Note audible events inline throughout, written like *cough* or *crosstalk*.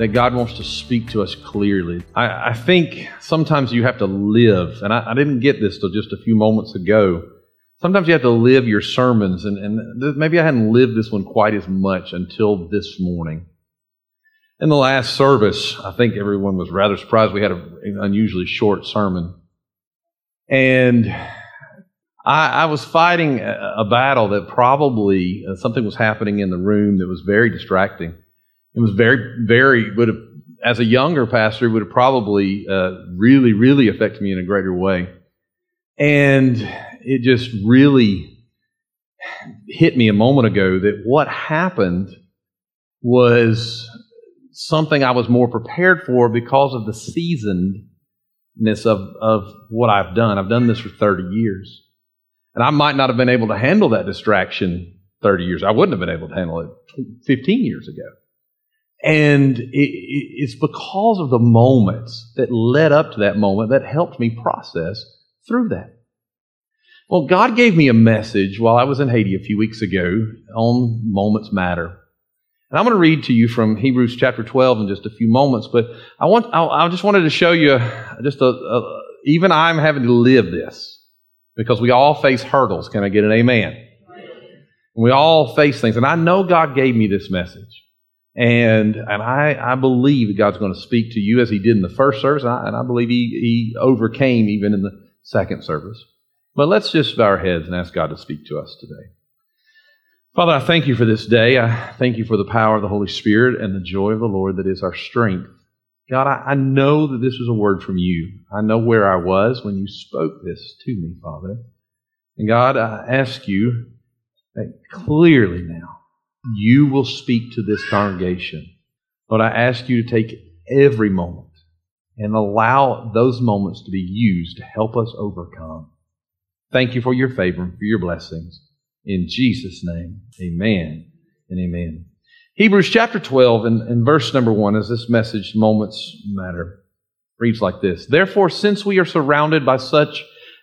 that God wants to speak to us clearly. I, I think sometimes you have to live, and I, I, didn't get this till just a few moments ago. Sometimes you have to live your sermons, and, and maybe I hadn't lived this one quite as much until this morning. In the last service, I think everyone was rather surprised we had an unusually short sermon. And I, I was fighting a, a, battle that probably uh, something was happening in the room that was very distracting. It was very, very, would have, as a younger pastor, would have probably uh, really, really affected me in a greater way. And it just really hit me a moment ago that what happened was something I was more prepared for because of the seasonedness of, of what I've done. I've done this for 30 years. And I might not have been able to handle that distraction 30 years. I wouldn't have been able to handle it 15 years ago. And it, it's because of the moments that led up to that moment that helped me process through that. Well, God gave me a message while I was in Haiti a few weeks ago on moments matter. And I'm going to read to you from Hebrews chapter 12 in just a few moments, but I want, I, I just wanted to show you just a, a, even I'm having to live this because we all face hurdles. Can I get an amen? We all face things. And I know God gave me this message. And, and I, I believe God's going to speak to you as He did in the first service, and I, and I believe he, he overcame even in the second service. But let's just bow our heads and ask God to speak to us today. Father, I thank you for this day. I thank you for the power of the Holy Spirit and the joy of the Lord that is our strength. God, I, I know that this was a word from you. I know where I was when you spoke this to me, Father. And God, I ask you that clearly now you will speak to this congregation. Lord, I ask you to take every moment and allow those moments to be used to help us overcome. Thank you for your favor and for your blessings. In Jesus' name, amen and amen. Hebrews chapter 12 and, and verse number 1, as this message, Moments Matter, reads like this Therefore, since we are surrounded by such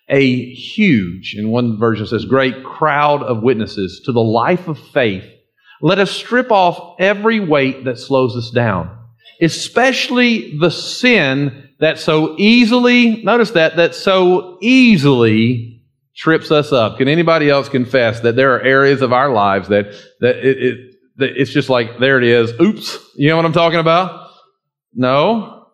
a huge, in one version says, great crowd of witnesses to the life of faith, let us strip off every weight that slows us down, especially the sin that so easily, notice that, that so easily trips us up. Can anybody else confess that there are areas of our lives that, that it, it that it's just like, there it is. Oops. You know what I'm talking about? No?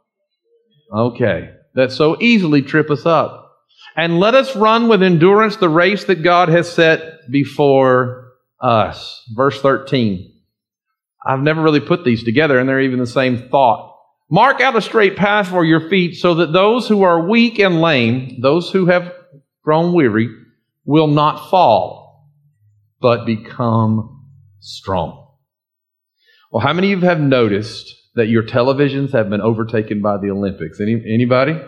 Okay. That so easily trip us up. And let us run with endurance the race that God has set before us. Verse 13. I've never really put these together, and they're even the same thought. Mark out a straight path for your feet so that those who are weak and lame, those who have grown weary, will not fall, but become strong. Well, how many of you have noticed that your televisions have been overtaken by the Olympics? Any, anybody?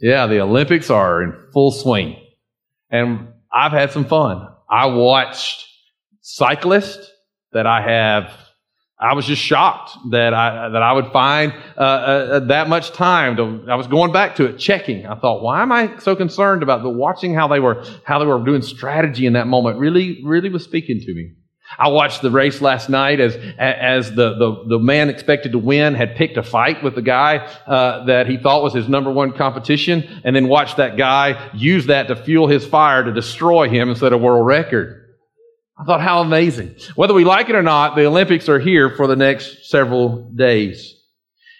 Yeah, the Olympics are in full swing. And I've had some fun. I watched cyclist that I have. I was just shocked that I that I would find uh, uh, uh, that much time. To, I was going back to it, checking. I thought, why am I so concerned about the watching how they were how they were doing strategy in that moment? Really, really was speaking to me. I watched the race last night as as the, the, the man expected to win had picked a fight with the guy uh, that he thought was his number one competition, and then watched that guy use that to fuel his fire to destroy him and set a world record. I thought, how amazing. Whether we like it or not, the Olympics are here for the next several days.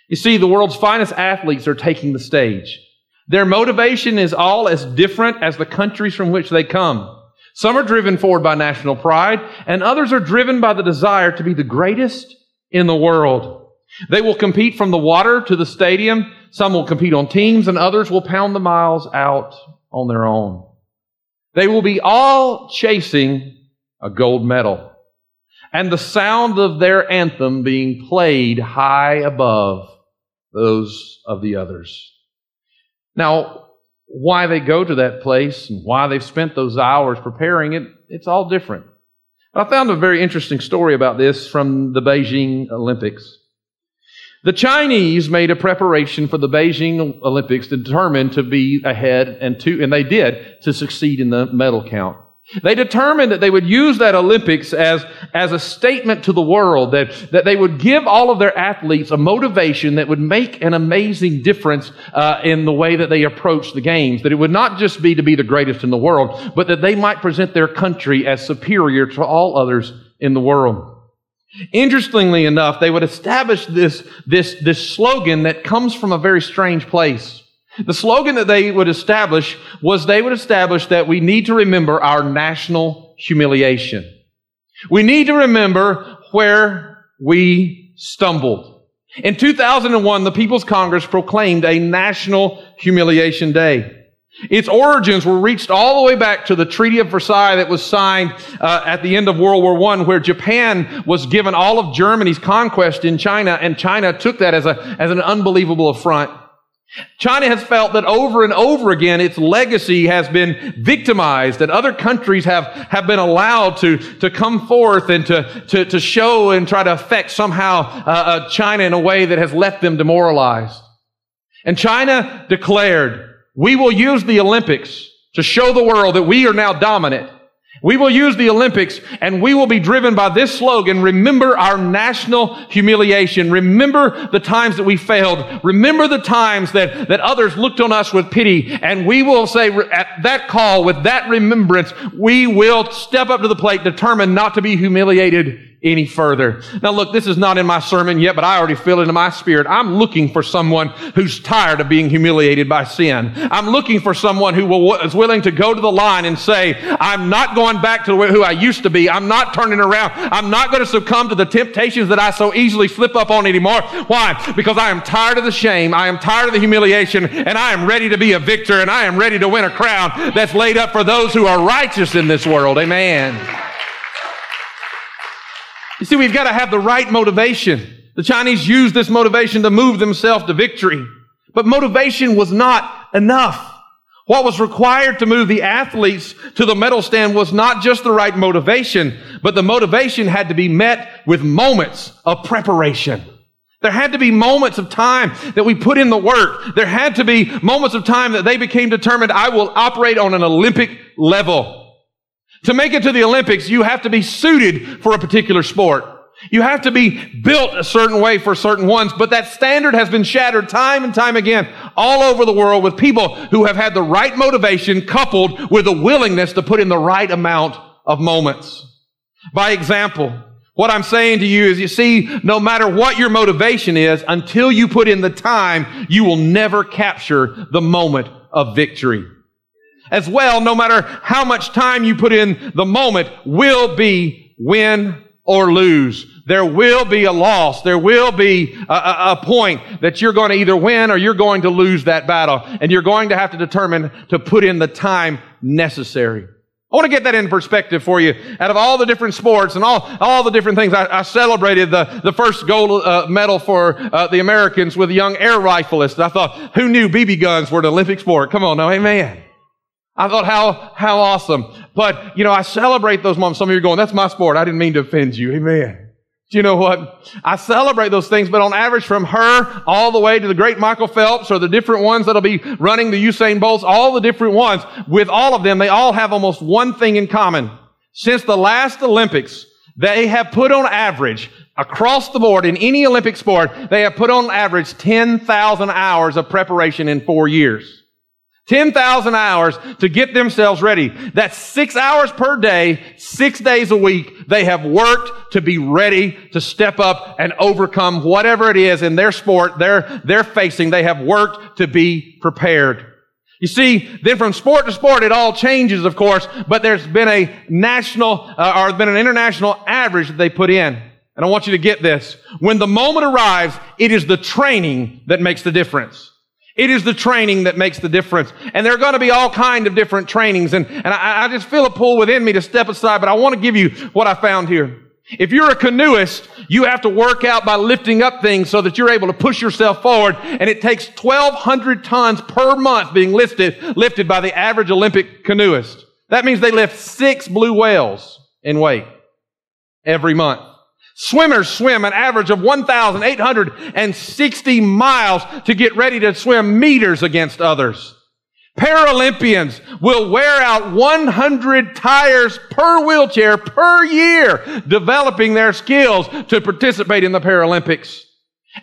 You see, the world's finest athletes are taking the stage. Their motivation is all as different as the countries from which they come. Some are driven forward by national pride, and others are driven by the desire to be the greatest in the world. They will compete from the water to the stadium. Some will compete on teams, and others will pound the miles out on their own. They will be all chasing a gold medal, and the sound of their anthem being played high above those of the others. Now, why they go to that place and why they've spent those hours preparing it, it's all different. I found a very interesting story about this from the Beijing Olympics. The Chinese made a preparation for the Beijing Olympics determined to be ahead and to, and they did to succeed in the medal count. They determined that they would use that Olympics as, as a statement to the world, that, that they would give all of their athletes a motivation that would make an amazing difference uh, in the way that they approach the games. That it would not just be to be the greatest in the world, but that they might present their country as superior to all others in the world. Interestingly enough, they would establish this, this, this slogan that comes from a very strange place. The slogan that they would establish was they would establish that we need to remember our national humiliation. We need to remember where we stumbled. In 2001, the People's Congress proclaimed a National Humiliation Day. Its origins were reached all the way back to the Treaty of Versailles that was signed uh, at the end of World War I, where Japan was given all of Germany's conquest in China, and China took that as, a, as an unbelievable affront. China has felt that over and over again its legacy has been victimized, that other countries have, have been allowed to, to come forth and to, to, to show and try to affect somehow uh, uh, China in a way that has left them demoralized. And China declared, we will use the Olympics to show the world that we are now dominant. We will use the Olympics and we will be driven by this slogan, remember our national humiliation. Remember the times that we failed. Remember the times that, that others looked on us with pity. And we will say at that call, with that remembrance, we will step up to the plate determined not to be humiliated any further. Now look, this is not in my sermon yet, but I already feel it in my spirit. I'm looking for someone who's tired of being humiliated by sin. I'm looking for someone who will, is willing to go to the line and say, I'm not going back to who I used to be. I'm not turning around. I'm not going to succumb to the temptations that I so easily slip up on anymore. Why? Because I am tired of the shame. I am tired of the humiliation and I am ready to be a victor and I am ready to win a crown that's laid up for those who are righteous in this world. Amen. You see, we've got to have the right motivation. The Chinese used this motivation to move themselves to victory. But motivation was not enough. What was required to move the athletes to the medal stand was not just the right motivation, but the motivation had to be met with moments of preparation. There had to be moments of time that we put in the work. There had to be moments of time that they became determined, I will operate on an Olympic level. To make it to the Olympics, you have to be suited for a particular sport. You have to be built a certain way for certain ones, but that standard has been shattered time and time again all over the world with people who have had the right motivation coupled with a willingness to put in the right amount of moments. By example, what I'm saying to you is you see, no matter what your motivation is, until you put in the time, you will never capture the moment of victory as well, no matter how much time you put in, the moment will be win or lose. There will be a loss. There will be a, a, a, point that you're going to either win or you're going to lose that battle. And you're going to have to determine to put in the time necessary. I want to get that in perspective for you. Out of all the different sports and all, all the different things, I, I celebrated the, the first gold uh, medal for uh, the Americans with a young air rifleist. I thought, who knew BB guns were an Olympic sport? Come on now, amen. I thought, how, how awesome. But, you know, I celebrate those moments. Some of you are going, that's my sport. I didn't mean to offend you. Amen. Do you know what? I celebrate those things, but on average from her all the way to the great Michael Phelps or the different ones that'll be running the Usain Bolts, all the different ones, with all of them, they all have almost one thing in common. Since the last Olympics, they have put on average across the board in any Olympic sport, they have put on average 10,000 hours of preparation in four years. 10,000 hours to get themselves ready. That's six hours per day, six days a week. They have worked to be ready to step up and overcome whatever it is in their sport they're, they're facing. They have worked to be prepared. You see, then from sport to sport, it all changes, of course, but there's been a national, uh, or been an international average that they put in. And I want you to get this. When the moment arrives, it is the training that makes the difference. It is the training that makes the difference. And there are going to be all kind of different trainings. And, and I, I just feel a pull within me to step aside, but I want to give you what I found here. If you're a canoeist, you have to work out by lifting up things so that you're able to push yourself forward. And it takes 1,200 tons per month being lifted, lifted by the average Olympic canoeist. That means they lift six blue whales in weight every month. Swimmers swim an average of 1,860 miles to get ready to swim meters against others. Paralympians will wear out 100 tires per wheelchair per year, developing their skills to participate in the Paralympics.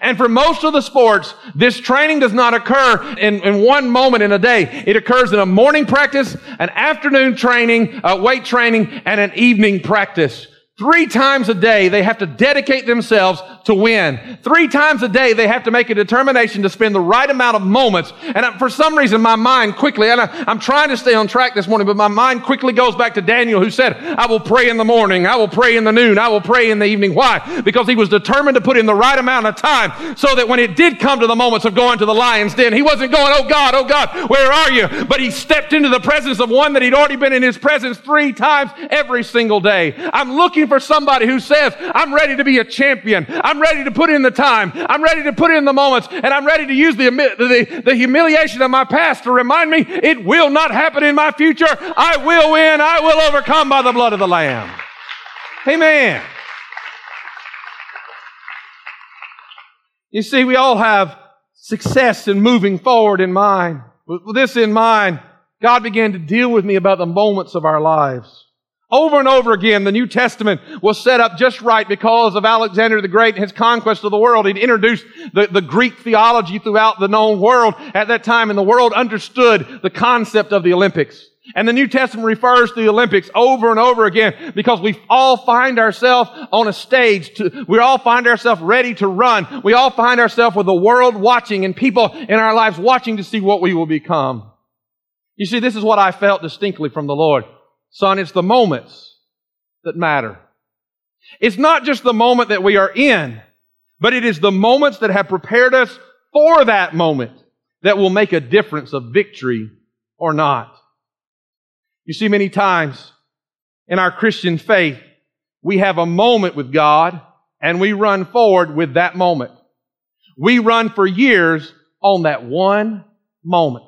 And for most of the sports, this training does not occur in, in one moment in a day. It occurs in a morning practice, an afternoon training, uh, weight training, and an evening practice. Three times a day, they have to dedicate themselves to win. Three times a day, they have to make a determination to spend the right amount of moments. And for some reason, my mind quickly, and I, am trying to stay on track this morning, but my mind quickly goes back to Daniel who said, I will pray in the morning, I will pray in the noon, I will pray in the evening. Why? Because he was determined to put in the right amount of time so that when it did come to the moments of going to the lion's den, he wasn't going, oh God, oh God, where are you? But he stepped into the presence of one that he'd already been in his presence three times every single day. I'm looking for somebody who says, I'm ready to be a champion. I'm ready to put in the time. I'm ready to put in the moments. And I'm ready to use the, the, the humiliation of my past to remind me it will not happen in my future. I will win. I will overcome by the blood of the Lamb. Amen. You see, we all have success in moving forward in mind. With this in mind, God began to deal with me about the moments of our lives. Over and over again, the New Testament was set up just right because of Alexander the Great and his conquest of the world. He'd introduced the, the Greek theology throughout the known world at that time, and the world understood the concept of the Olympics. And the New Testament refers to the Olympics over and over again because we all find ourselves on a stage. To, we all find ourselves ready to run. We all find ourselves with the world watching and people in our lives watching to see what we will become. You see, this is what I felt distinctly from the Lord. Son, it's the moments that matter. It's not just the moment that we are in, but it is the moments that have prepared us for that moment that will make a difference of victory or not. You see, many times in our Christian faith, we have a moment with God and we run forward with that moment. We run for years on that one moment.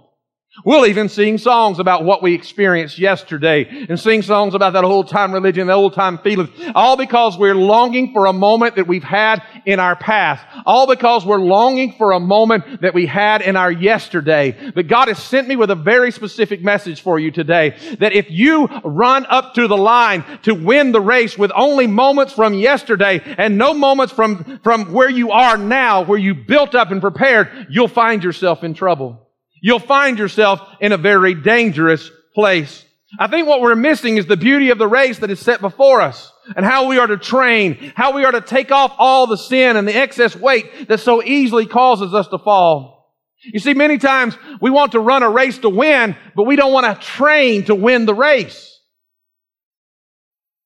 We'll even sing songs about what we experienced yesterday and sing songs about that old time religion, that old time feelings, All because we're longing for a moment that we've had in our past. All because we're longing for a moment that we had in our yesterday. But God has sent me with a very specific message for you today. That if you run up to the line to win the race with only moments from yesterday and no moments from, from where you are now, where you built up and prepared, you'll find yourself in trouble you'll find yourself in a very dangerous place. I think what we're missing is the beauty of the race that is set before us and how we are to train, how we are to take off all the sin and the excess weight that so easily causes us to fall. You see, many times we want to run a race to win, but we don't want to train to win the race.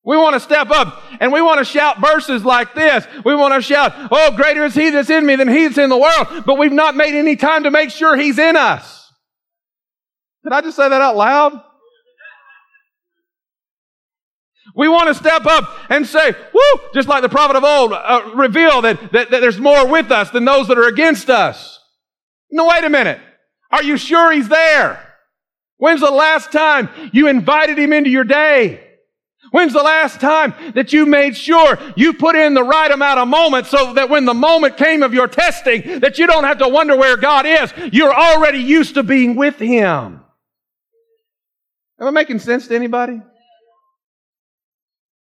We want to step up and we want to shout verses like this. We want to shout, Oh, greater is he that's in me than he that's in the world. But we've not made any time to make sure he's in us. Did I just say that out loud? We want to step up and say, woo, just like the prophet of old, uh, reveal that, that, that there's more with us than those that are against us. No, wait a minute. Are you sure he's there? When's the last time you invited him into your day? When's the last time that you made sure you put in the right amount of moments so that when the moment came of your testing, that you don't have to wonder where God is? You're already used to being with Him. Am I making sense to anybody?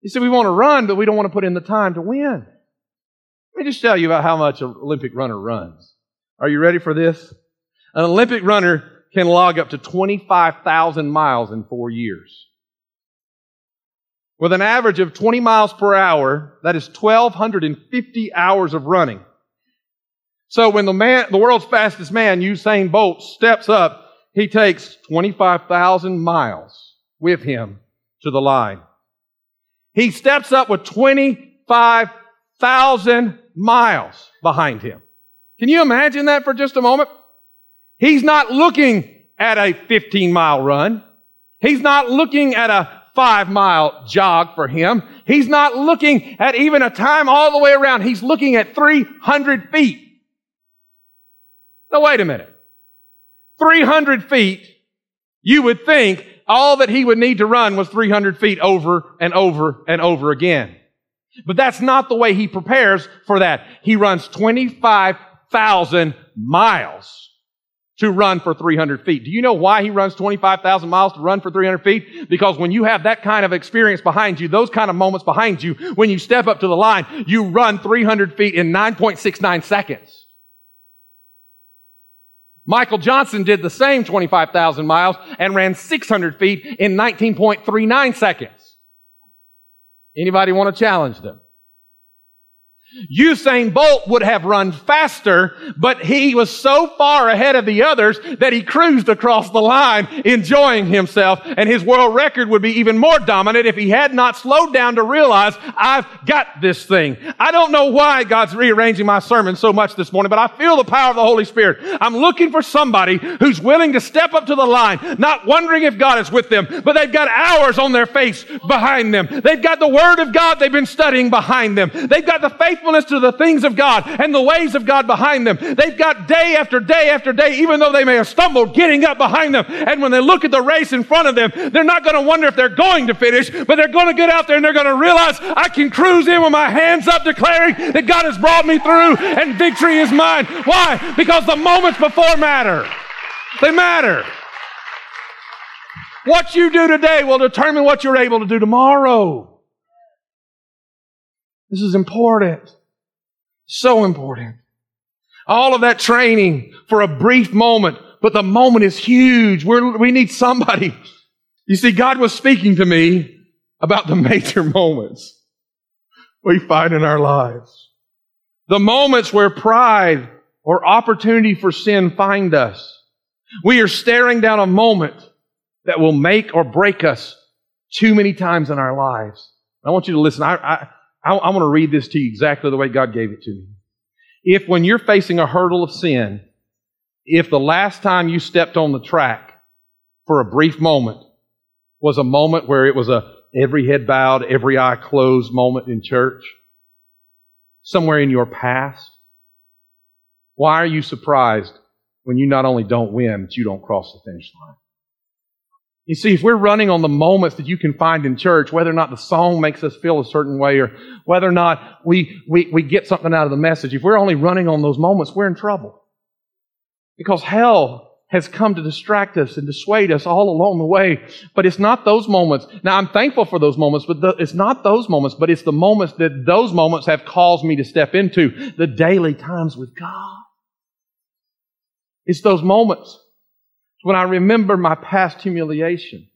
You see, we want to run, but we don't want to put in the time to win. Let me just tell you about how much an Olympic runner runs. Are you ready for this? An Olympic runner can log up to 25,000 miles in four years. With an average of 20 miles per hour, that is 1,250 hours of running. So when the man, the world's fastest man, Usain Bolt, steps up, he takes 25,000 miles with him to the line. He steps up with 25,000 miles behind him. Can you imagine that for just a moment? He's not looking at a 15 mile run. He's not looking at a five mile jog for him. He's not looking at even a time all the way around. He's looking at 300 feet. Now wait a minute. 300 feet, you would think all that he would need to run was 300 feet over and over and over again. But that's not the way he prepares for that. He runs 25,000 miles to run for 300 feet. Do you know why he runs 25,000 miles to run for 300 feet? Because when you have that kind of experience behind you, those kind of moments behind you, when you step up to the line, you run 300 feet in 9.69 seconds. Michael Johnson did the same 25,000 miles and ran 600 feet in 19.39 seconds. Anybody want to challenge them? Usain Bolt would have run faster, but he was so far ahead of the others that he cruised across the line, enjoying himself, and his world record would be even more dominant if he had not slowed down to realize, I've got this thing. I don't know why God's rearranging my sermon so much this morning, but I feel the power of the Holy Spirit. I'm looking for somebody who's willing to step up to the line, not wondering if God is with them, but they've got hours on their face behind them. They've got the Word of God they've been studying behind them. They've got the faith faithfulness to the things of God and the ways of God behind them. They've got day after day after day, even though they may have stumbled, getting up behind them. And when they look at the race in front of them, they're not going to wonder if they're going to finish, but they're going to get out there and they're going to realize I can cruise in with my hands up declaring that God has brought me through and victory is mine. Why? Because the moments before matter. They matter. What you do today will determine what you're able to do tomorrow. This is important. So important. All of that training for a brief moment, but the moment is huge. We're, we need somebody. You see, God was speaking to me about the *laughs* major moments we find in our lives. The moments where pride or opportunity for sin find us. We are staring down a moment that will make or break us too many times in our lives. I want you to listen. I, I, I, I want to read this to you exactly the way God gave it to me. If when you're facing a hurdle of sin, if the last time you stepped on the track for a brief moment was a moment where it was a every head bowed, every eye closed moment in church, somewhere in your past, why are you surprised when you not only don't win, but you don't cross the finish line? You see, if we're running on the moments that you can find in church, whether or not the song makes us feel a certain way or whether or not we, we, we get something out of the message, if we're only running on those moments, we're in trouble. Because hell has come to distract us and dissuade us all along the way. But it's not those moments. Now, I'm thankful for those moments, but the, it's not those moments, but it's the moments that those moments have caused me to step into the daily times with God. It's those moments when I remember my past humiliation.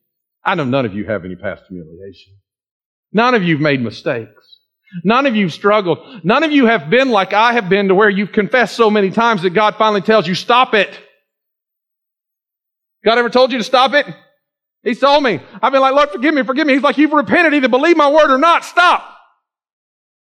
I know none of you have any past humiliation. None of you have made mistakes. None of you have struggled. None of you have been like I have been to where you've confessed so many times that God finally tells you, stop it. God ever told you to stop it? He told me. I've been like, Lord, forgive me, forgive me. He's like, you've repented, either believe my word or not. Stop.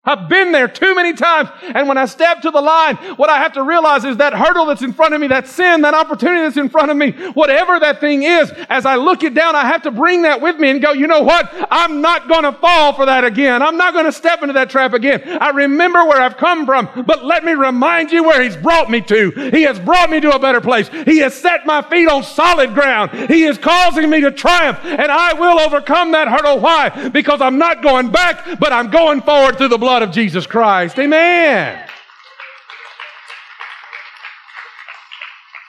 I've been there too many times. And when I step to the line, what I have to realize is that hurdle that's in front of me, that sin, that opportunity that's in front of me, whatever that thing is, as I look it down, I have to bring that with me and go, you know what? I'm not going to fall for that again. I'm not going to step into that trap again. I remember where I've come from, but let me remind you where He's brought me to. He has brought me to a better place. He has set my feet on solid ground. He is causing me to triumph and I will overcome that hurdle. Why? Because I'm not going back, but I'm going forward through the blood blood of Jesus Christ. Amen.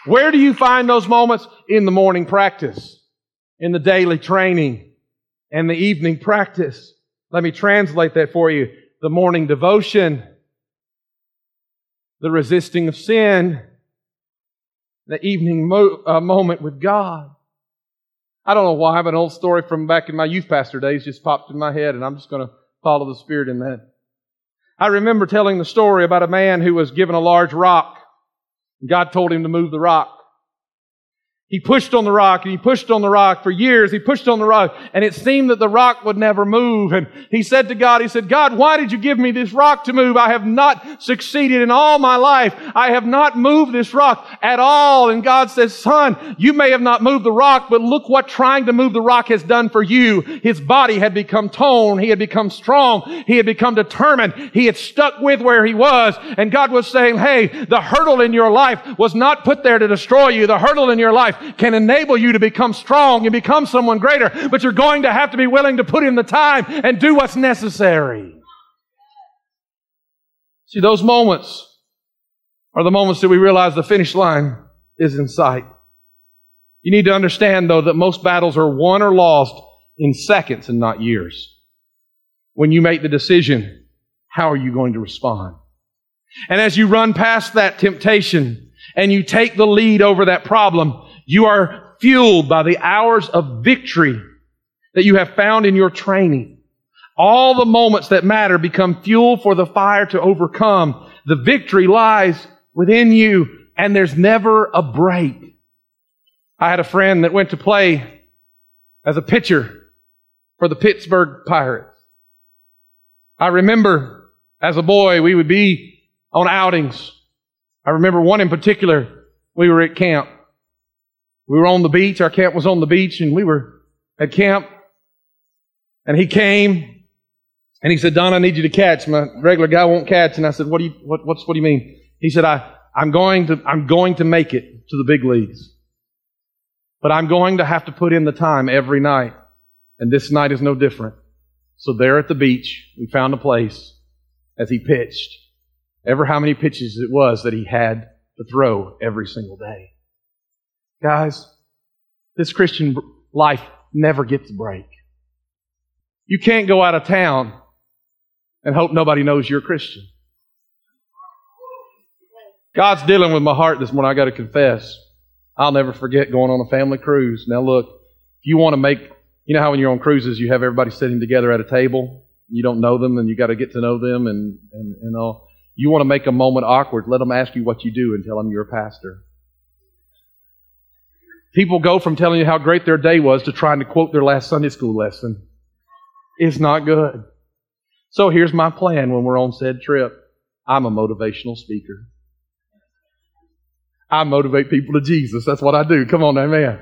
Where do you find those moments? In the morning practice, in the daily training, and the evening practice. Let me translate that for you. The morning devotion, the resisting of sin, the evening mo- uh, moment with God. I don't know why, but an old story from back in my youth pastor days just popped in my head, and I'm just going to follow the Spirit in that. I remember telling the story about a man who was given a large rock. God told him to move the rock. He pushed on the rock and he pushed on the rock for years. He pushed on the rock and it seemed that the rock would never move. And he said to God, he said, God, why did you give me this rock to move? I have not succeeded in all my life. I have not moved this rock at all. And God says, son, you may have not moved the rock, but look what trying to move the rock has done for you. His body had become toned. He had become strong. He had become determined. He had stuck with where he was. And God was saying, hey, the hurdle in your life was not put there to destroy you. The hurdle in your life life can enable you to become strong and become someone greater, but you're going to have to be willing to put in the time and do what's necessary. See, those moments are the moments that we realize the finish line is in sight. You need to understand, though, that most battles are won or lost in seconds and not years. When you make the decision, how are you going to respond? And as you run past that temptation and you take the lead over that problem, you are fueled by the hours of victory that you have found in your training. All the moments that matter become fuel for the fire to overcome. The victory lies within you and there's never a break. I had a friend that went to play as a pitcher for the Pittsburgh Pirates. I remember as a boy, we would be on outings. I remember one in particular. We were at camp we were on the beach. Our camp was on the beach and we were at camp. And he came and he said, Don, I need you to catch. My regular guy won't catch. And I said, what do you, what, what's, what do you mean? He said, I, I'm going to, I'm going to make it to the big leagues. But I'm going to have to put in the time every night. And this night is no different. So there at the beach, we found a place as he pitched. Ever how many pitches it was that he had to throw every single day. Guys, this Christian life never gets a break. You can't go out of town and hope nobody knows you're a Christian. God's dealing with my heart this morning. I got to confess. I'll never forget going on a family cruise. Now, look, if you want to make, you know how when you're on cruises, you have everybody sitting together at a table. You don't know them, and you got to get to know them, and and and all. You want to make a moment awkward? Let them ask you what you do, and tell them you're a pastor. People go from telling you how great their day was to trying to quote their last Sunday school lesson. It's not good. So here's my plan when we're on said trip. I'm a motivational speaker. I motivate people to Jesus. That's what I do. Come on, amen.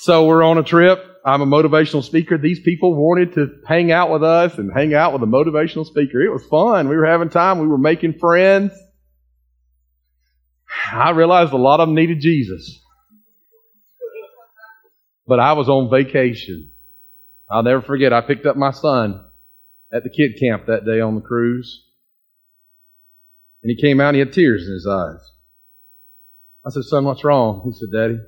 So we're on a trip. I'm a motivational speaker. These people wanted to hang out with us and hang out with a motivational speaker. It was fun. We were having time. We were making friends. I realized a lot of them needed Jesus. But I was on vacation. I'll never forget, I picked up my son at the kid camp that day on the cruise. And he came out and he had tears in his eyes. I said, Son, what's wrong? He said, Daddy.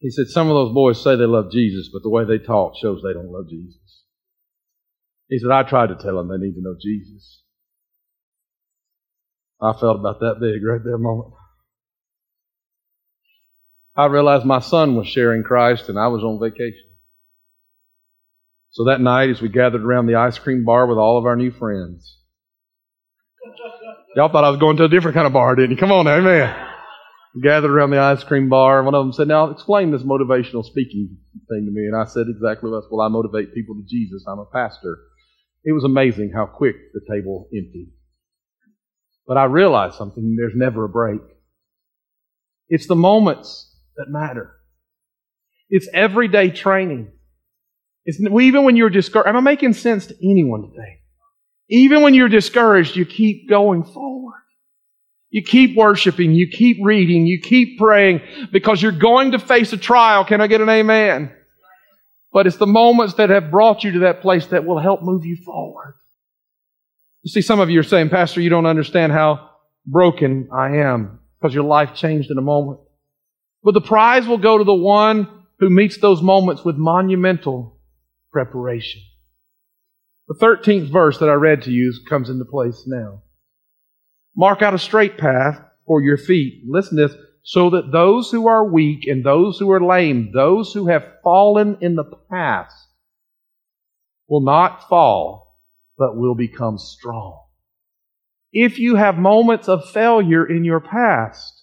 He said, Some of those boys say they love Jesus, but the way they talk shows they don't love Jesus. He said, I tried to tell them they need to know Jesus. I felt about that big right there moment. I realized my son was sharing Christ and I was on vacation. So that night, as we gathered around the ice cream bar with all of our new friends, y'all thought I was going to a different kind of bar, didn't you? Come on, amen. Gathered around the ice cream bar. One of them said, Now explain this motivational speaking thing to me. And I said exactly this. Well, I motivate people to Jesus. I'm a pastor. It was amazing how quick the table emptied. But I realized something. There's never a break. It's the moments that matter. It's everyday training. It's, even when you're discouraged, am I making sense to anyone today? Even when you're discouraged, you keep going forward. You keep worshiping, you keep reading, you keep praying because you're going to face a trial. Can I get an amen? But it's the moments that have brought you to that place that will help move you forward. You see, some of you are saying, Pastor, you don't understand how broken I am because your life changed in a moment. But the prize will go to the one who meets those moments with monumental preparation. The 13th verse that I read to you comes into place now. Mark out a straight path for your feet. Listen to this. So that those who are weak and those who are lame, those who have fallen in the past, will not fall, but will become strong. If you have moments of failure in your past,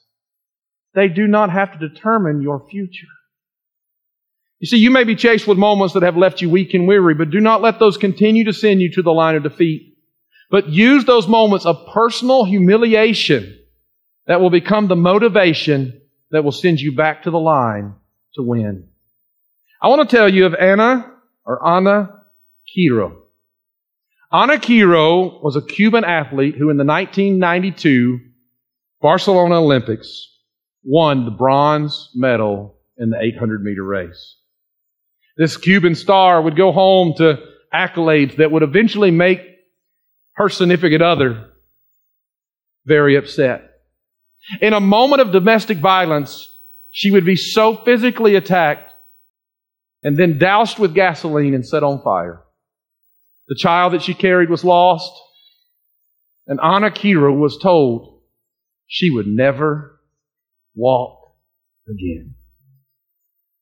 They do not have to determine your future. You see, you may be chased with moments that have left you weak and weary, but do not let those continue to send you to the line of defeat. But use those moments of personal humiliation that will become the motivation that will send you back to the line to win. I want to tell you of Anna or Ana Quirot. Ana Quirot was a Cuban athlete who in the 1992 Barcelona Olympics won the bronze medal in the 800 meter race. This Cuban star would go home to accolades that would eventually make her significant other very upset. In a moment of domestic violence, she would be so physically attacked and then doused with gasoline and set on fire. The child that she carried was lost, and Ana Quirot was told she would never walk again.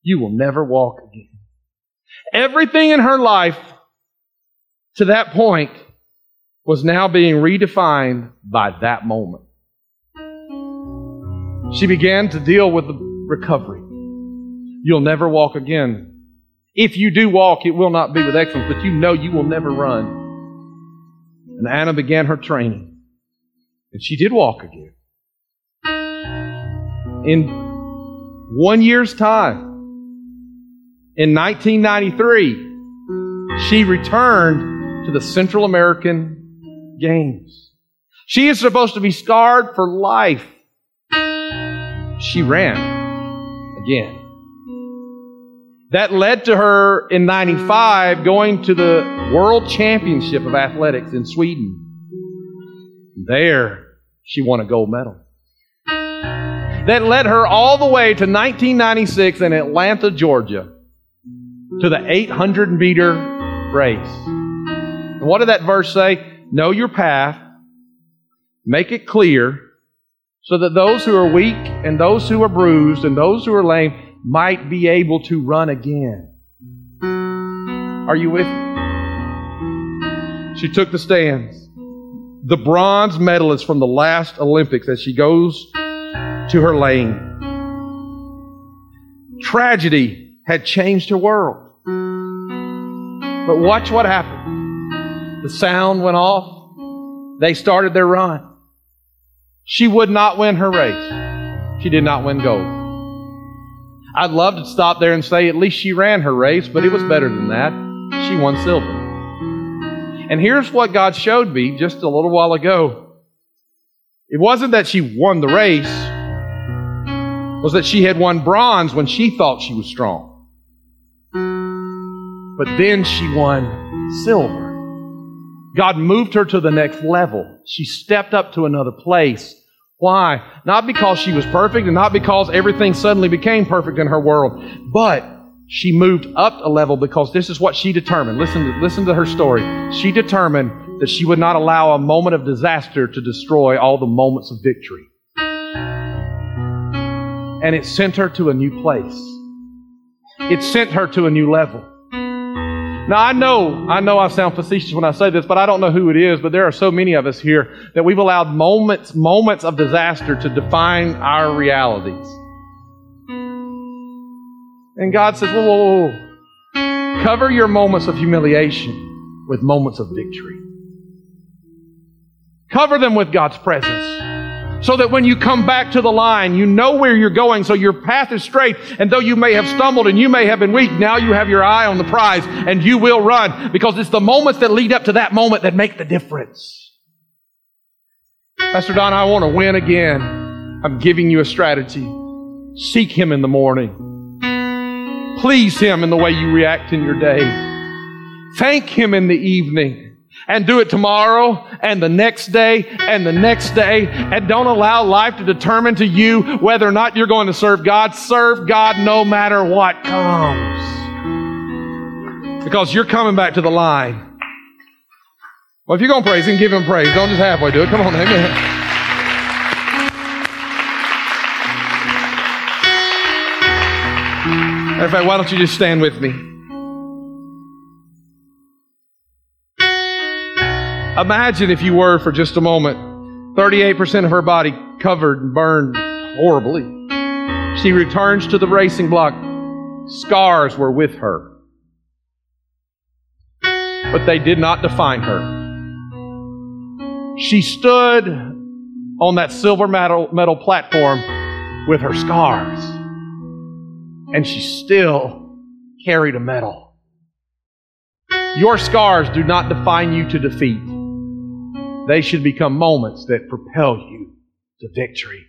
You will never walk again. Everything in her life to that point was now being redefined by that moment. She began to deal with the recovery. You'll never walk again. If you do walk, it will not be with excellence, but you know you will never run. And Anna began her training. And she did walk again. In one year's time, in 1993, she returned to the Central American Games. She is supposed to be scarred for life. She ran again. That led to her in 95 going to the World Championship of Athletics in Sweden. There, she won a gold medal. That led her all the way to 1996 in Atlanta, Georgia, to the 800 meter race. And what did that verse say? Know your path, make it clear, so that those who are weak and those who are bruised and those who are lame might be able to run again. Are you with me? She took the stands. The bronze medalist from the last Olympics as she goes to her lane. Tragedy had changed her world. But watch what happened. The sound went off. They started their run. She would not win her race. She did not win gold. I'd love to stop there and say at least she ran her race, but it was better than that. She won silver. And here's what God showed me just a little while ago. It wasn't that she won the race, was that she had won bronze when she thought she was strong. But then she won silver. God moved her to the next level. She stepped up to another place. Why? Not because she was perfect and not because everything suddenly became perfect in her world, but she moved up a level because this is what she determined. Listen to, listen to her story. She determined that she would not allow a moment of disaster to destroy all the moments of victory. And it sent her to a new place. It sent her to a new level. Now I know, I know I sound facetious when I say this, but I don't know who it is, but there are so many of us here that we've allowed moments, moments of disaster to define our realities. And God says, whoa, whoa, whoa. Cover your moments of humiliation with moments of victory. Cover them with God's presence so that when you come back to the line, you know where you're going, so your path is straight. And though you may have stumbled and you may have been weak, now you have your eye on the prize and you will run because it's the moments that lead up to that moment that make the difference. Pastor Don, I want to win again. I'm giving you a strategy. Seek Him in the morning. Please Him in the way you react in your day. Thank Him in the evening and do it tomorrow and the next day and the next day and don't allow life to determine to you whether or not you're going to serve God. Serve God no matter what comes. Because you're coming back to the line. Well, if you're going to praise Him, give Him praise. Don't just halfway do it. Come on, amen. Of fact, why don't you just stand with me? Imagine if you were for just a moment 38% of her body covered and burned horribly. She returns to the racing block. Scars were with her, but they did not define her. She stood on that silver metal, metal platform with her scars, and she still carried a medal. Your scars do not define you to defeat. They should become moments that propel you to victory.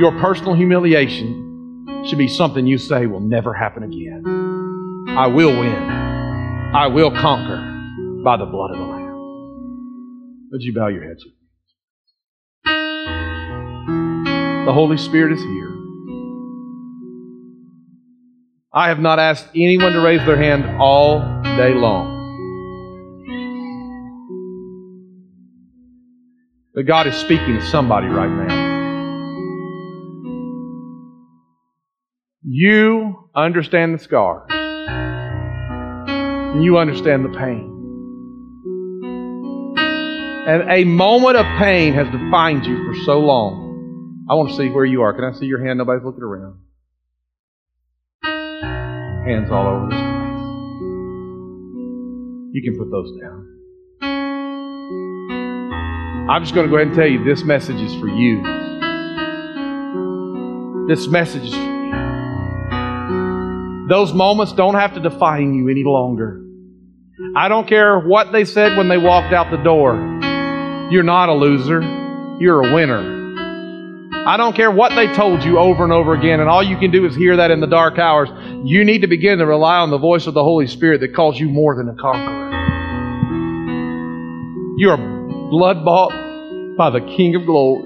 Your personal humiliation should be something you say will never happen again. I will win. I will conquer by the blood of the Lamb. Would you bow your heads? The Holy Spirit is here. I have not asked anyone to raise their hand all day long. But God is speaking to somebody right now. You understand the scars. You understand the pain. And a moment of pain has defined you for so long. I want to see where you are. Can I see your hand? Nobody's looking around. Hands all over this place. You can put those down. I'm just going to go ahead and tell you this message is for you. This message is for you. Those moments don't have to define you any longer. I don't care what they said when they walked out the door. You're not a loser. You're a winner. I don't care what they told you over and over again, and all you can do is hear that in the dark hours. You need to begin to rely on the voice of the Holy Spirit that calls you more than a conqueror. You're blood bought by the King of glory.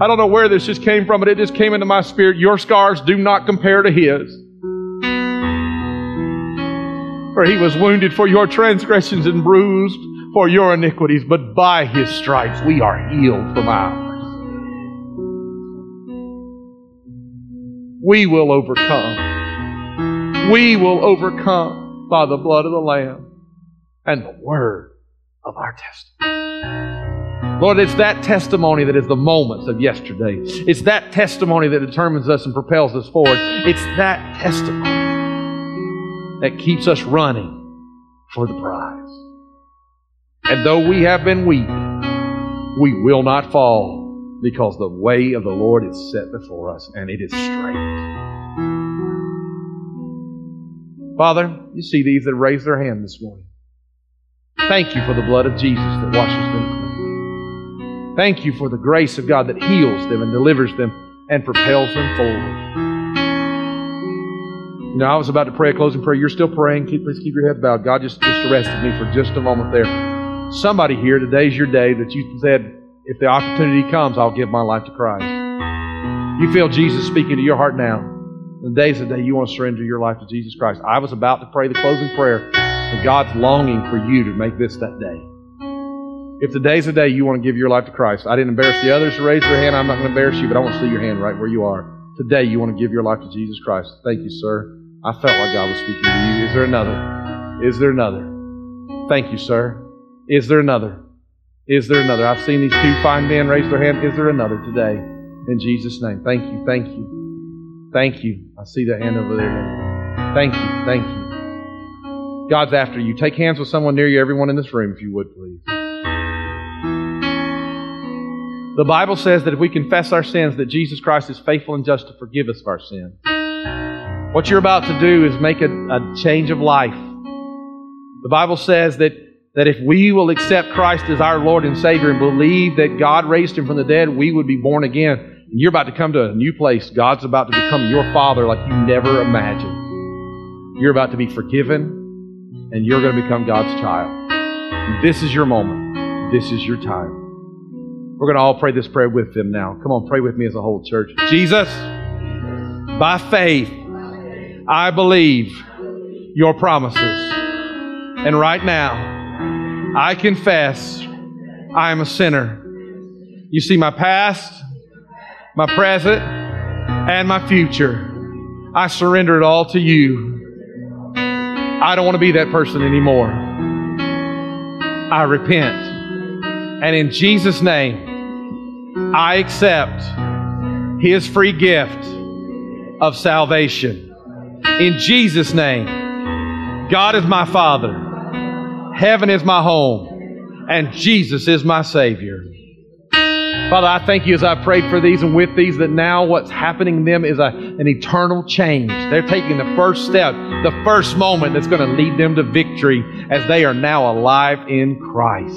I don't know where this just came from, but it just came into my spirit. Your scars do not compare to his. For he was wounded for your transgressions and bruised for your iniquities, but by his stripes we are healed from ours. We will overcome. We will overcome by the blood of the Lamb and the word of our testimony. Lord, it's that testimony that is the moments of yesterday. It's that testimony that determines us and propels us forward. It's that testimony that keeps us running for the prize. And though we have been weak, we will not fall because the way of the Lord is set before us and it is straight. Father, you see these that raised their hand this morning. Thank you for the blood of Jesus that washes them clean. Thank you for the grace of God that heals them and delivers them and propels them forward. You know, I was about to pray a closing prayer. You're still praying. Keep, please keep your head bowed. God just, just arrested me for just a moment there. Somebody here, today's your day that you said, if the opportunity comes, I'll give my life to Christ. You feel Jesus speaking to your heart now. The day's the day you want to surrender your life to Jesus Christ. I was about to pray the closing prayer, and God's longing for you to make this that day. If today's the day you want to give your life to Christ, I didn't embarrass the others to raise their hand. I'm not going to embarrass you, but I want to see your hand right where you are. Today you want to give your life to Jesus Christ. Thank you, sir. I felt like God was speaking to you. Is there another? Is there another? Thank you, sir. Is there another? Is there another? I've seen these two fine men raise their hand. Is there another today? In Jesus' name. Thank you. Thank you. Thank you. I see the hand over there. Thank you. Thank you. God's after you. Take hands with someone near you, everyone in this room, if you would, please. The Bible says that if we confess our sins, that Jesus Christ is faithful and just to forgive us of our sins. What you're about to do is make a, a change of life. The Bible says that that if we will accept Christ as our Lord and Savior and believe that God raised him from the dead, we would be born again. You're about to come to a new place. God's about to become your Father like you never imagined. You're about to be forgiven, and you're going to become God's child. This is your moment. This is your time. We're going to all pray this prayer with them now. Come on, pray with me as a whole church. Jesus, by faith, I believe your promises. And right now, I confess I am a sinner. You see my past, my present, and my future. I surrender it all to you. I don't want to be that person anymore. I repent. And in Jesus' name, I accept His free gift of salvation. In Jesus' name, God is my Father, heaven is my home, and Jesus is my Savior. Father, I thank you as I prayed for these and with these that now what's happening in them is a, an eternal change. They're taking the first step, the first moment that's going to lead them to victory as they are now alive in Christ.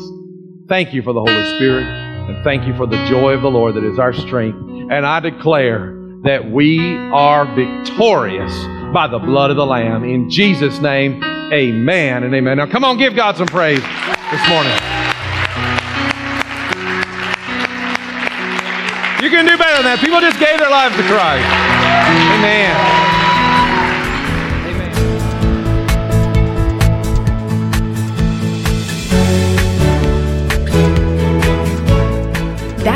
Thank you for the Holy Spirit and thank you for the joy of the Lord that is our strength. And I declare that we are victorious by the blood of the Lamb. In Jesus' name, amen and amen. Now come on, give God some praise this morning. You can do better than that. People just gave their lives to Christ. Amen.